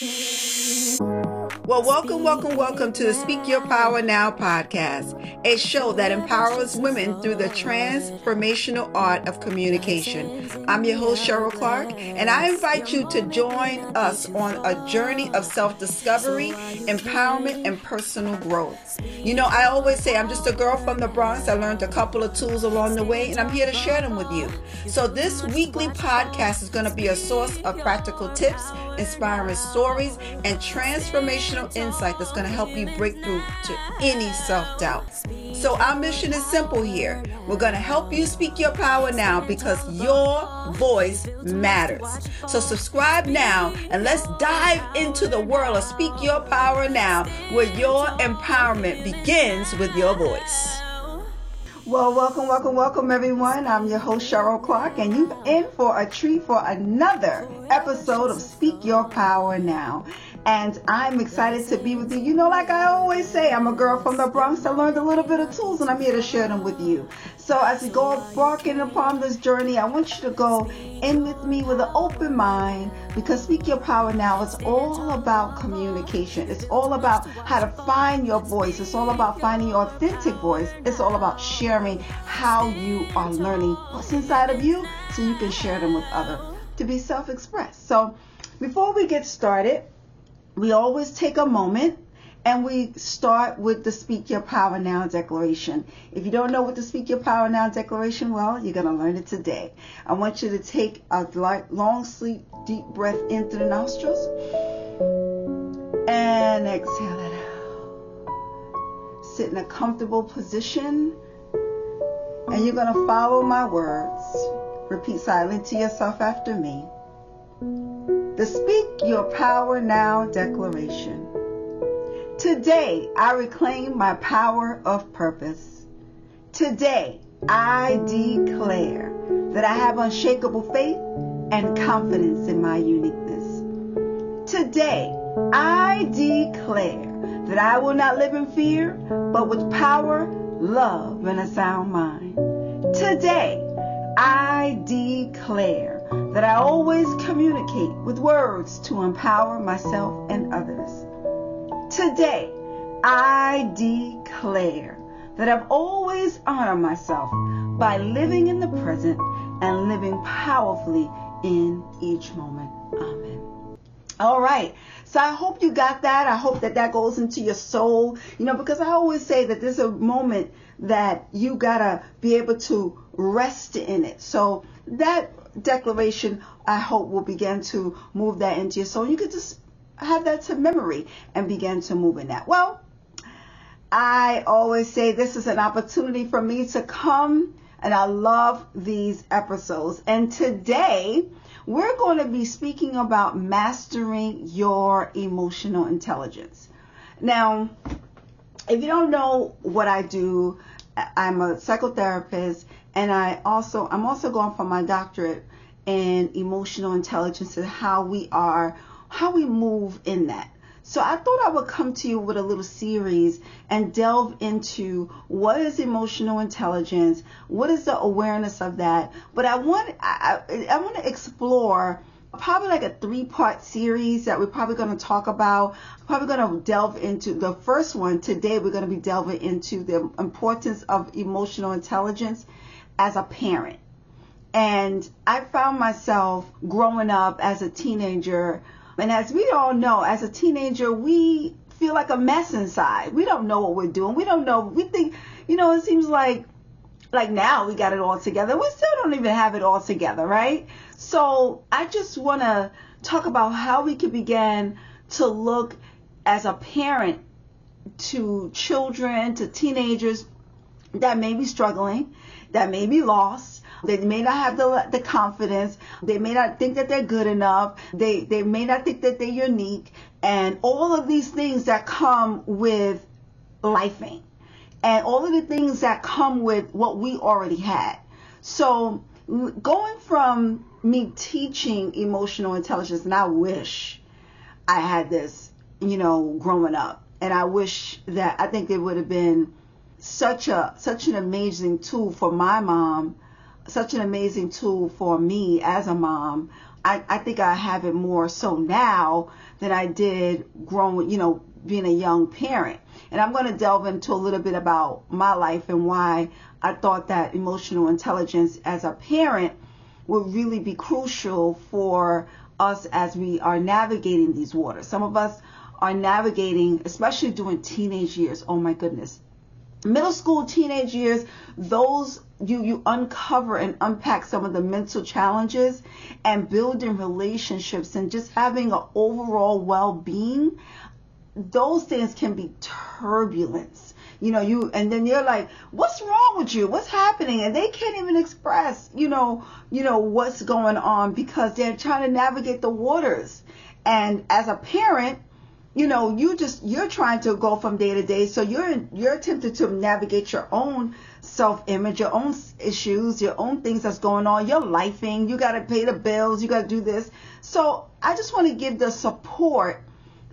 Yeah. Well, welcome, welcome, welcome to the Speak Your Power Now podcast, a show that empowers women through the transformational art of communication. I'm your host, Cheryl Clarke, and I invite you to join us on a journey of self discovery, empowerment, and personal growth. You know, I always say I'm just a girl from the Bronx. I learned a couple of tools along the way, and I'm here to share them with you. So, this weekly podcast is going to be a source of practical tips, inspiring stories, and transformational insight that's going to help you break through to any self doubt. So, our mission is simple here. We're going to help you speak your power now because your voice matters. So, subscribe now and let's dive into the world of Speak Your Power Now, where your empowerment begins with your voice. Well, welcome, welcome, welcome, everyone. I'm your host, Cheryl Clarke, and you've in for a treat for another episode of Speak Your Power Now and I'm excited to be with you. You know, like I always say, I'm a girl from the Bronx. I learned a little bit of tools, and I'm here to share them with you. So as we go embarking upon this journey, I want you to go in with me with an open mind because Speak Your Power Now is all about communication. It's all about how to find your voice. It's all about finding your authentic voice. It's all about sharing how you are learning what's inside of you so you can share them with others to be self-expressed. So before we get started, we always take a moment and we start with the Speak Your Power Now declaration. If you don't know what the Speak Your Power Now declaration, well, you're going to learn it today. I want you to take a long, sleep, deep breath in through the nostrils and exhale it out. Sit in a comfortable position and you're going to follow my words. Repeat silently to yourself after me. The Speak Your Power Now Declaration. Today, I reclaim my power of purpose. Today, I declare that I have unshakable faith and confidence in my uniqueness. Today, I declare that I will not live in fear, but with power, love, and a sound mind. Today, I declare that I always communicate with words to empower myself and others. Today, I declare that I've always honored myself by living in the present and living powerfully in each moment. Amen. All right. So I hope you got that. I hope that that goes into your soul, you know, because I always say that there's a moment that you got to be able to rest in it. So that declaration, I hope, will begin to move that into your soul. You could just have that to memory and begin to move in that. Well, I always say this is an opportunity for me to come, and I love these episodes. And today, we're going to be speaking about mastering your emotional intelligence. Now, if you don't know what I do, I'm a psychotherapist and I also I'm also going for my doctorate in emotional intelligence and how we are how we move in that. So I thought I would come to you with a little series and delve into what is emotional intelligence, what is the awareness of that. But I want I, I want to explore probably like a three part series that we're probably going to talk about. Probably going to delve into the first one today. We're going to be delving into the importance of emotional intelligence as a parent. And I found myself growing up as a teenager. And as we all know, as a teenager, we feel like a mess inside. We don't know what we're doing. We don't know. We think, you know, it seems like like now we got it all together. We still don't even have it all together, right? So I just want to talk about how we can begin to look as a parent to children, to teenagers that may be struggling, that may be lost. They may not have the, the confidence. They may not think that they're good enough. They, they may not think that they're unique. And all of these things that come with lifing and all of the things that come with what we already had. So going from me teaching emotional intelligence, and I wish I had this, you know, growing up. And I wish that I think it would have been such a such an amazing tool for my mom, such an amazing tool for me as a mom. I, I think I have it more so now than I did growing, you know, being a young parent. And I'm going to delve into a little bit about my life and why I thought that emotional intelligence as a parent would really be crucial for us as we are navigating these waters. Some of us are navigating, especially during teenage years. Oh my goodness. Middle school, teenage years, those you you uncover and unpack some of the mental challenges and building relationships and just having an overall well-being those things can be turbulence you know you and then you're like what's wrong with you? What's happening? And they can't even express you know you know what's going on because they're trying to navigate the waters. And as a parent you know you just you're trying to go from day to day. So you're you're tempted to navigate your own self-image your own issues your own things that's going on your lifing. You got to pay the bills. You got to do this. So i just want to give the support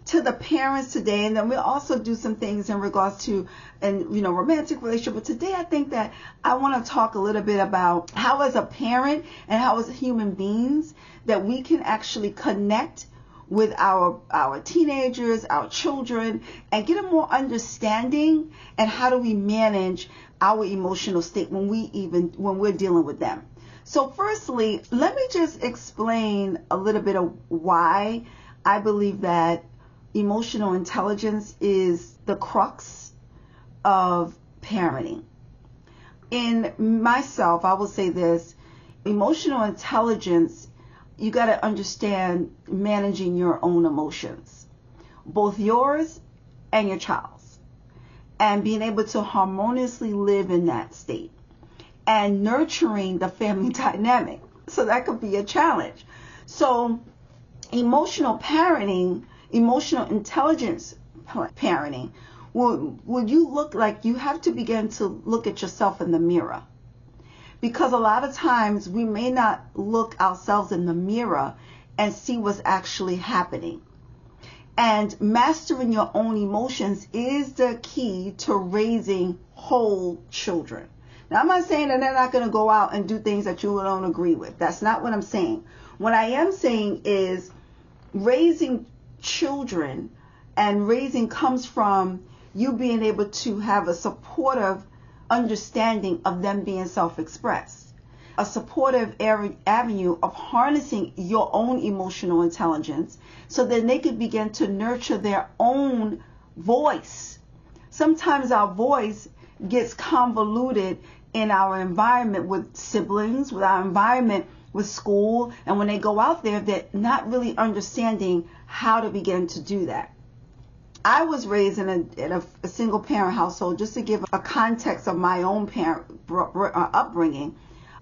to the parents today and then we'll also do some things in regards to and you know romantic relationship. But today i think that i want to talk a little bit about how as a parent and how as human beings that we can actually connect with our our teenagers our children and get a more understanding and how do we manage our emotional state when we even when we're dealing with them. So firstly let me just explain a little bit of why i believe that emotional intelligence is the crux of parenting. In myself, I will say this emotional intelligence, you got to understand managing your own emotions, both yours and your child's, and being able to harmoniously live in that state and nurturing the family dynamic. So that could be a challenge. So, emotional parenting emotional intelligence parenting, will, will you look like you have to begin to look at yourself in the mirror? Because a lot of times we may not look ourselves in the mirror and see what's actually happening. And mastering your own emotions is the key to raising whole children. Now, I'm not saying that they're not going to go out and do things that you don't agree with. That's not what I'm saying. What I am saying is raising children and raising comes from you being able to have a supportive understanding of them being self-expressed a supportive avenue of harnessing your own emotional intelligence so that they could begin to nurture their own voice. Sometimes our voice gets convoluted in our environment with siblings with our environment with school and when they go out there they're not really understanding how to begin to do that. I was raised in a, in a, a single parent household just to give a context of my own parent uh, upbringing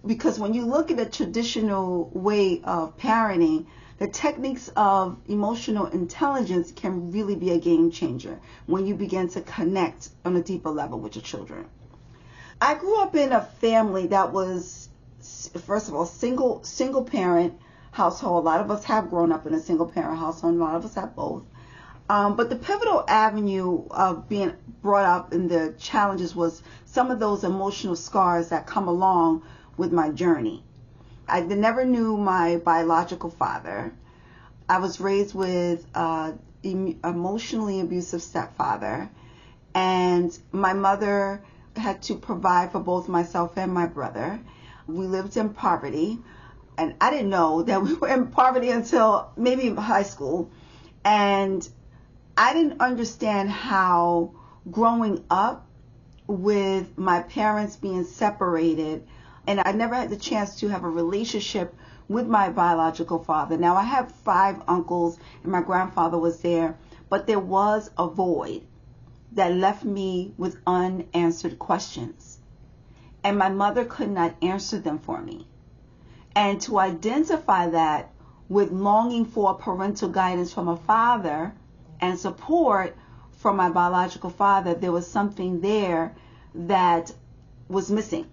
because when you look at a traditional way of parenting, the techniques of emotional intelligence can really be a game changer when you begin to connect on a deeper level with your children. I grew up in a family that was first of all single single parent household. A lot of us have grown up in a single parent household, a lot of us have both. Um, but the pivotal avenue of being brought up in the challenges was some of those emotional scars that come along with my journey. I never knew my biological father. I was raised with an emotionally abusive stepfather, and my mother had to provide for both myself and my brother. We lived in poverty and I didn't know that we were in poverty until maybe high school. And I didn't understand how growing up with my parents being separated, and I never had the chance to have a relationship with my biological father. Now, I have five uncles, and my grandfather was there, but there was a void that left me with unanswered questions. And my mother could not answer them for me. And to identify that with longing for parental guidance from a father and support from my biological father, there was something there that was missing.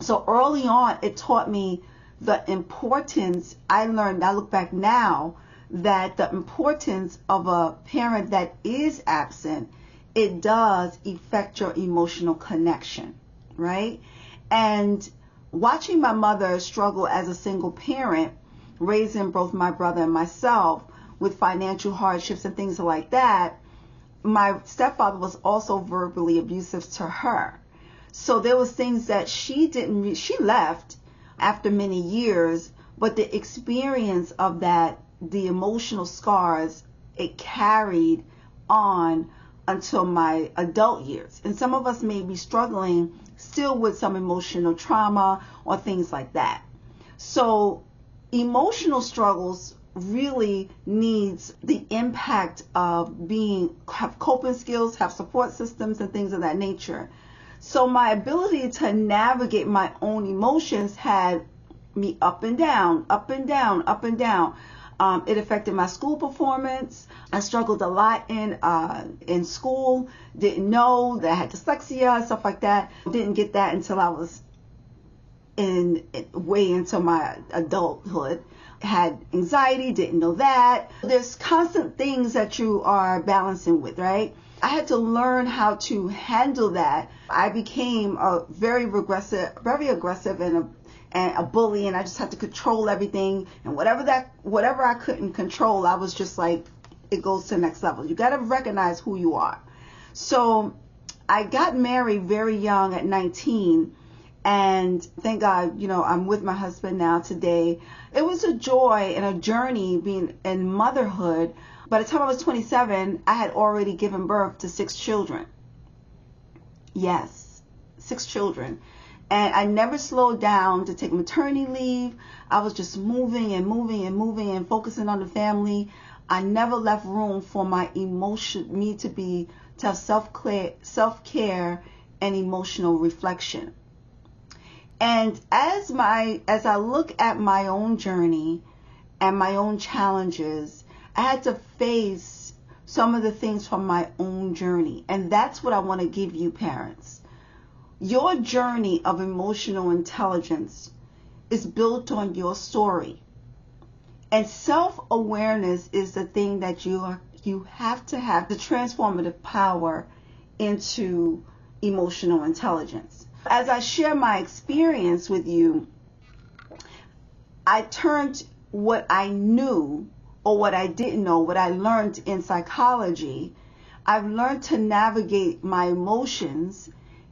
So early on, it taught me the importance. I learned, I look back now, that the importance of a parent that is absent, it does affect your emotional connection, right? And watching my mother struggle as a single parent, raising both my brother and myself with financial hardships and things like that, my stepfather was also verbally abusive to her. So there was things that she didn't, she left after many years, but the experience of that, the emotional scars, it carried on until my adult years. And some of us may be struggling still with some emotional trauma or things like that. So emotional struggles really needs the impact of being have coping skills, have support systems and things of that nature. So my ability to navigate my own emotions had me up and down, up and down, up and down. Um, it affected my school performance. I struggled a lot in uh, in school. Didn't know that I had dyslexia, stuff like that. Didn't get that until I was in way into my adulthood. Had anxiety, didn't know that. There's constant things that you are balancing with, right? I had to learn how to handle that. I became a very aggressive, very aggressive and a and a bully and I just had to control everything and whatever that whatever I couldn't control, I was just like it goes to the next level. You got to recognize who you are. So I got married very young at 19 and thank God, you know, I'm with my husband now today. It was a joy and a journey being in motherhood. By the time I was 27, I had already given birth to six children. Yes, six children. And I never slowed down to take maternity leave. I was just moving and moving and moving and focusing on the family. I never left room for my emotion, me to be, to have self self care and emotional reflection. And as my as I look at my own journey and my own challenges, I had to face some of the things from my own journey. And that's what I want to give you parents. Your journey of emotional intelligence is built on your story. And self-awareness is the thing that you are, you have to have the transformative power into emotional intelligence as I share my experience with you, I turned what I knew or what I didn't know, what I learned in psychology. I've learned to navigate my emotions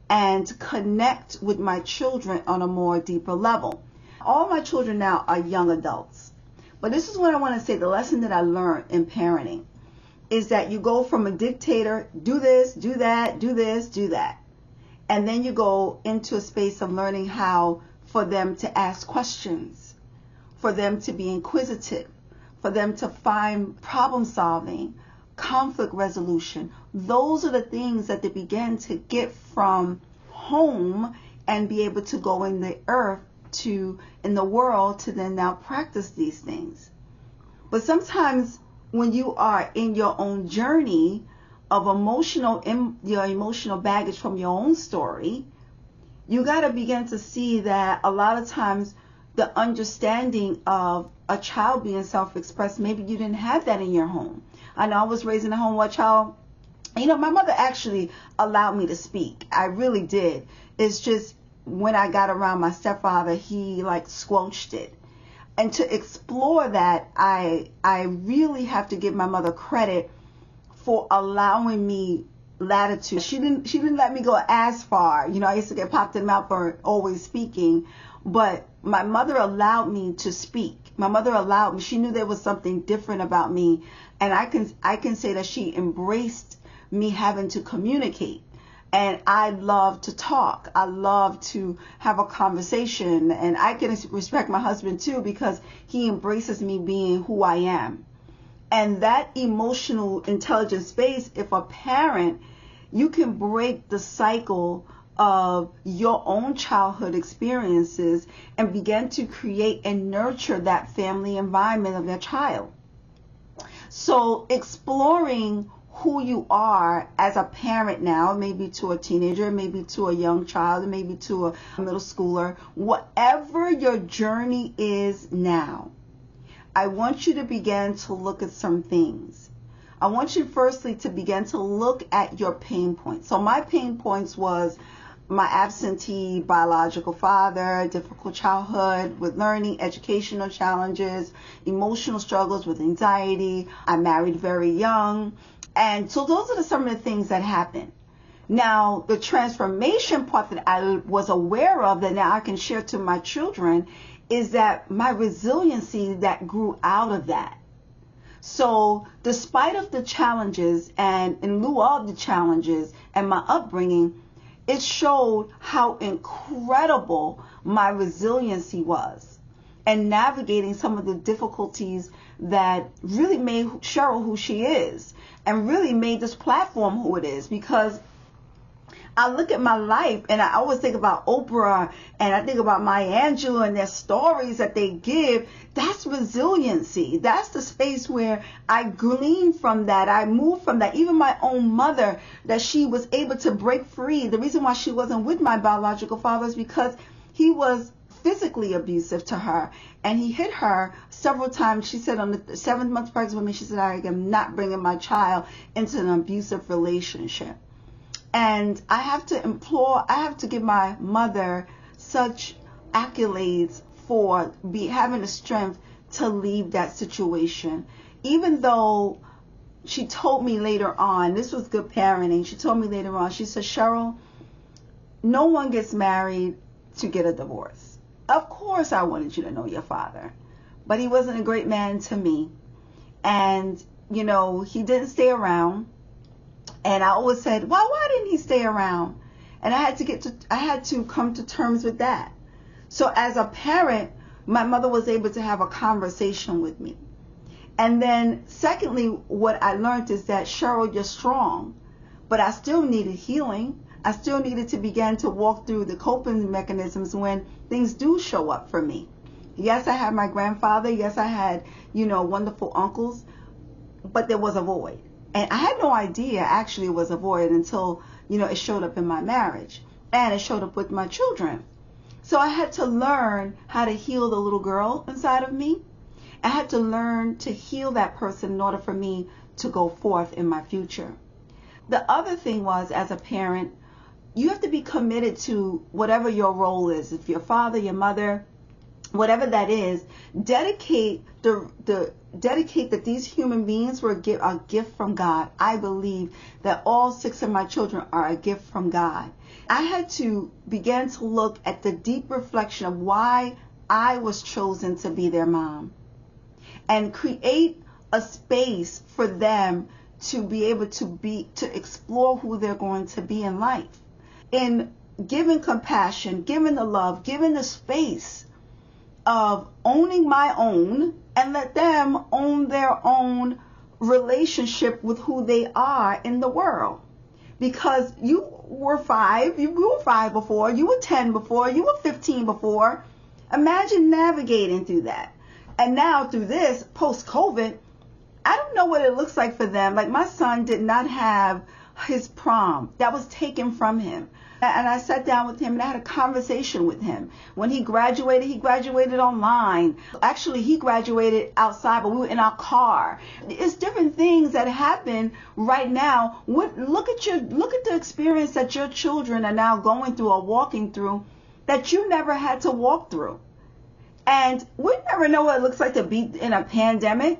and connect with my children on a more deeper level. All my children now are young adults. But this is what I want to say the lesson that I learned in parenting is that you go from a dictator, do this, do that, do this, do that. And then you go into a space of learning how for them to ask questions, for them to be inquisitive, for them to find problem solving, conflict resolution. Those are the things that they begin to get from home and be able to go in the earth to in the world to then now practice these things. But sometimes when you are in your own journey, of emotional your emotional baggage from your own story, you got to begin to see that a lot of times the understanding of a child being self-expressed, maybe you didn't have that in your home. I know I was raised in a home where a child, you know, my mother actually allowed me to speak. I really did. It's just when I got around my stepfather, he like squelched it. And to explore that, I I really have to give my mother credit for allowing me latitude. She didn't she didn't let me go as far. You know, I used to get popped in the mouth for always speaking, but my mother allowed me to speak. My mother allowed me. She knew there was something different about me, and I can I can say that she embraced me having to communicate. And I love to talk. I love to have a conversation, and I can respect my husband too because he embraces me being who I am. And that emotional intelligence space, if a parent, you can break the cycle of your own childhood experiences and begin to create and nurture that family environment of your child. So exploring who you are as a parent now, maybe to a teenager, maybe to a young child, maybe to a middle schooler, whatever your journey is now, I want you to begin to look at some things. I want you firstly to begin to look at your pain points. So my pain points was my absentee biological father, difficult childhood with learning, educational challenges, emotional struggles with anxiety. I married very young. And so those are some of the things that happened. Now, the transformation part that I was aware of that now I can share to my children is that my resiliency that grew out of that. So, despite of the challenges and in lieu of the challenges and my upbringing, it showed how incredible my resiliency was and navigating some of the difficulties that really made Cheryl who she is and really made this platform who it is because I look at my life and I always think about Oprah and I think about Maya Angelou and their stories that they give. That's resiliency. That's the space where I glean from that. I move from that. Even my own mother, that she was able to break free. The reason why she wasn't with my biological father is because he was physically abusive to her and he hit her several times. She said on the seventh month pregnant with me, she said, I am not bringing my child into an abusive relationship. And I have to implore, I have to give my mother such accolades for be having the strength to leave that situation. Even though she told me later on, this was good parenting, she told me later on, she said, Cheryl, no one gets married to get a divorce. Of course I wanted you to know your father, but he wasn't a great man to me. And, you know, he didn't stay around. And I always said, why, why didn't he stay around? And I had to get to, I had to come to terms with that. So as a parent, my mother was able to have a conversation with me. And then secondly, what I learned is that Cheryl, you're strong, but I still needed healing. I still needed to begin to walk through the coping mechanisms when things do show up for me. Yes, I had my grandfather. Yes, I had, you know, wonderful uncles, but there was a void. And I had no idea actually it was a void until, you know, it showed up in my marriage and it showed up with my children. So I had to learn how to heal the little girl inside of me. I had to learn to heal that person in order for me to go forth in my future. The other thing was, as a parent, you have to be committed to whatever your role is. If your father, your mother, whatever that is, dedicate the the dedicate that these human beings were a gift, a gift from God. I believe that all six of my children are a gift from God. I had to begin to look at the deep reflection of why I was chosen to be their mom and create a space for them to be able to be to explore who they're going to be in life. In giving compassion, giving the love, giving the space of owning my own and let them own their own relationship with who they are in the world. Because you were five, you were five before, you were 10 before, you were 15 before. Imagine navigating through that. And now through this, post COVID, I don't know what it looks like for them. Like my son did not have his prom. That was taken from him and I sat down with him and I had a conversation with him. When he graduated, he graduated online. Actually, he graduated outside, but we were in our car. It's different things that happen right now. What, look at your look at the experience that your children are now going through or walking through that you never had to walk through. And we never know what it looks like to be in a pandemic.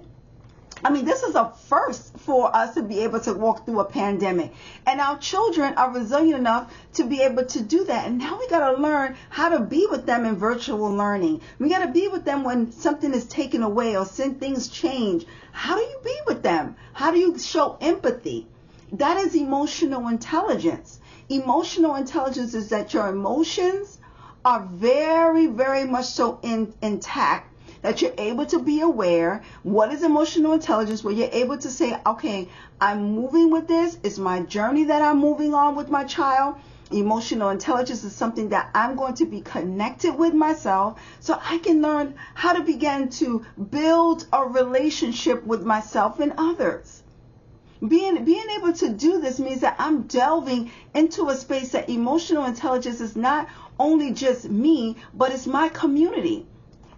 I mean, this is a first for us to be able to walk through a pandemic. And our children are resilient enough to be able to do that. And now we got to learn how to be with them in virtual learning. We got to be with them when something is taken away or when things change. How do you be with them? How do you show empathy? That is emotional intelligence. Emotional intelligence is that your emotions are very, very much so in, intact that you're able to be aware. What is emotional intelligence? Where you're able to say okay i'm moving with this. It's my journey that i'm moving on with my child. Emotional intelligence is something that i'm going to be connected with myself so i can learn how to begin to build a relationship with myself and others. Being being able to do this means that I'm delving into a space that emotional intelligence is not only just me, but it's my community.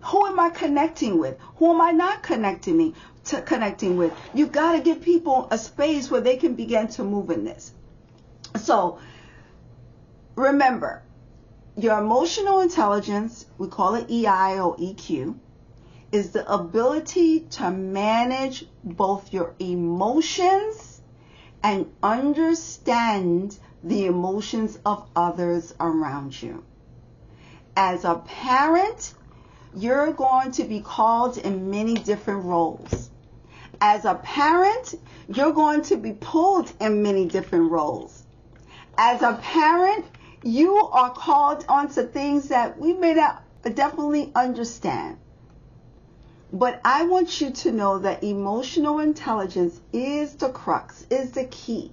Who am I connecting with? Who am I not connecting me to connecting with? You've got to give people a space where they can begin to move in this. So remember, your emotional intelligence, we call it EI or EQ, is the ability to manage both your emotions and understand the emotions of others around you. As a parent, you're going to be called in many different roles. As a parent, you're going to be pulled in many different roles. As a parent, you are called onto things that we may not definitely understand. But I want you to know that emotional intelligence is the crux, is the key.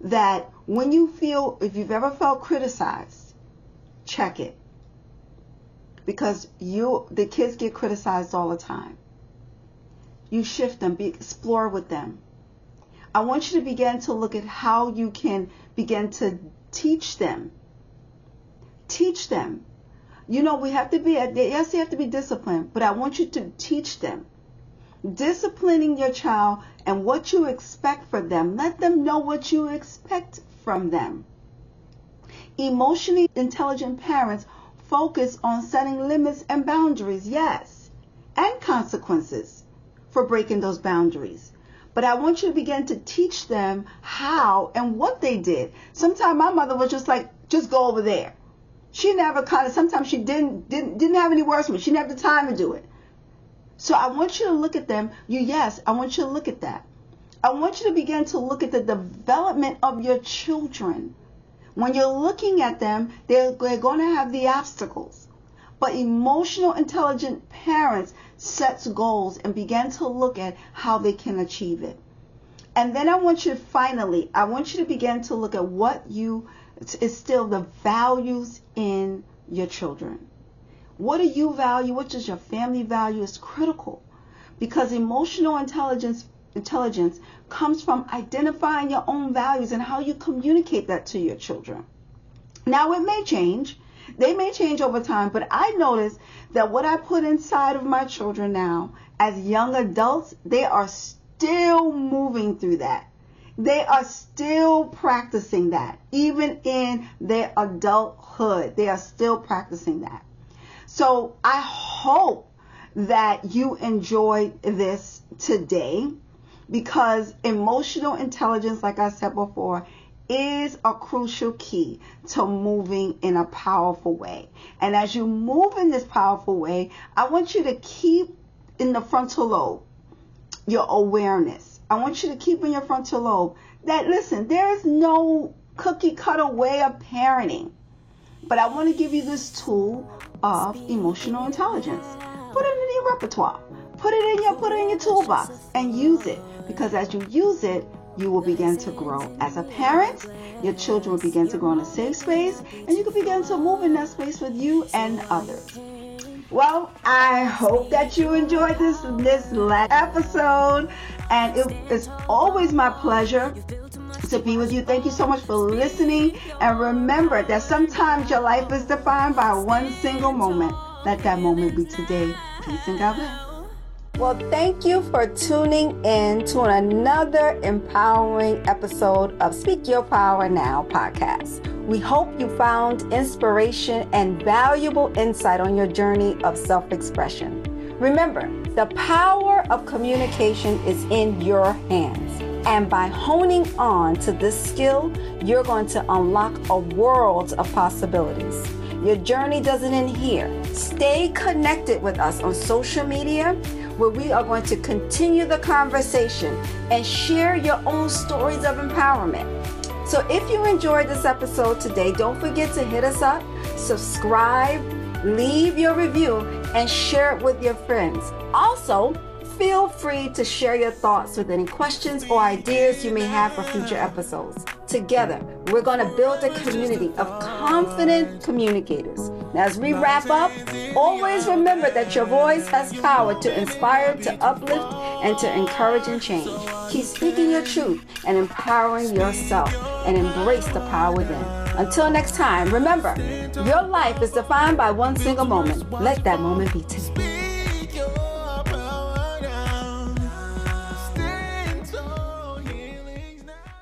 That when you feel, if you've ever felt criticized, check it. Because you, the kids get criticized all the time. You shift them, be, explore with them. I want you to begin to look at how you can begin to teach them. Teach them you know, we have to be, yes, you have to be disciplined, but I want you to teach them. Disciplining your child and what you expect from them. Let them know what you expect from them. Emotionally intelligent parents focus on setting limits and boundaries, yes, and consequences for breaking those boundaries. But I want you to begin to teach them how and what they did. Sometimes my mother was just like, just go over there. She never kind of sometimes she didn't didn't didn't have any words for me. She didn't have the time to do it. So I want you to look at them. You yes, I want you to look at that. I want you to begin to look at the development of your children. When you're looking at them, they're, they're going to have the obstacles. But emotional intelligent parents sets goals and begin to look at how they can achieve it. And then I want you to finally, I want you to begin to look at what you is still the values in your children. What do you value? What does your family value is critical because emotional intelligence intelligence comes from identifying your own values and how you communicate that to your children. Now it may change. They may change over time, but I notice that what I put inside of my children now as young adults, they are still moving through that. They are still practicing that. Even in their adulthood, they are still practicing that. So I hope that you enjoyed this today because emotional intelligence, like I said before, is a crucial key to moving in a powerful way. And as you move in this powerful way, I want you to keep in the frontal lobe your awareness I want you to keep in your frontal lobe that listen, there is no cookie cutter way of parenting. But I want to give you this tool of emotional intelligence. Put it in your repertoire. Put it in your put it in your toolbox and use it because as you use it, you will begin to grow as a parent. Your children will begin to grow in a safe space, and you can begin to move in that space with you and others. Well, I hope that you enjoyed this this last episode, and it is always my pleasure to be with you. Thank you so much for listening, and remember that sometimes your life is defined by one single moment. Let that moment be today. Peace and God bless. Well, thank you for tuning in to another empowering episode of Speak Your Power Now podcast. We hope you found inspiration and valuable insight on your journey of self expression. Remember, the power of communication is in your hands. And by honing on to this skill, you're going to unlock a world of possibilities. Your journey doesn't end here. Stay connected with us on social media where we are going to continue the conversation and share your own stories of empowerment. So if you enjoyed this episode today, don't forget to hit us up, subscribe, leave your review, and share it with your friends. Also, feel free to share your thoughts with any questions or ideas you may have for future episodes. Together, we're going to build a community of confident communicators. As we wrap up, always remember that your voice has power to inspire, to uplift, and to encourage and change. Keep speaking your truth and empowering yourself and embrace the power within. Until next time, remember, your life is defined by one single moment. Let that moment be today.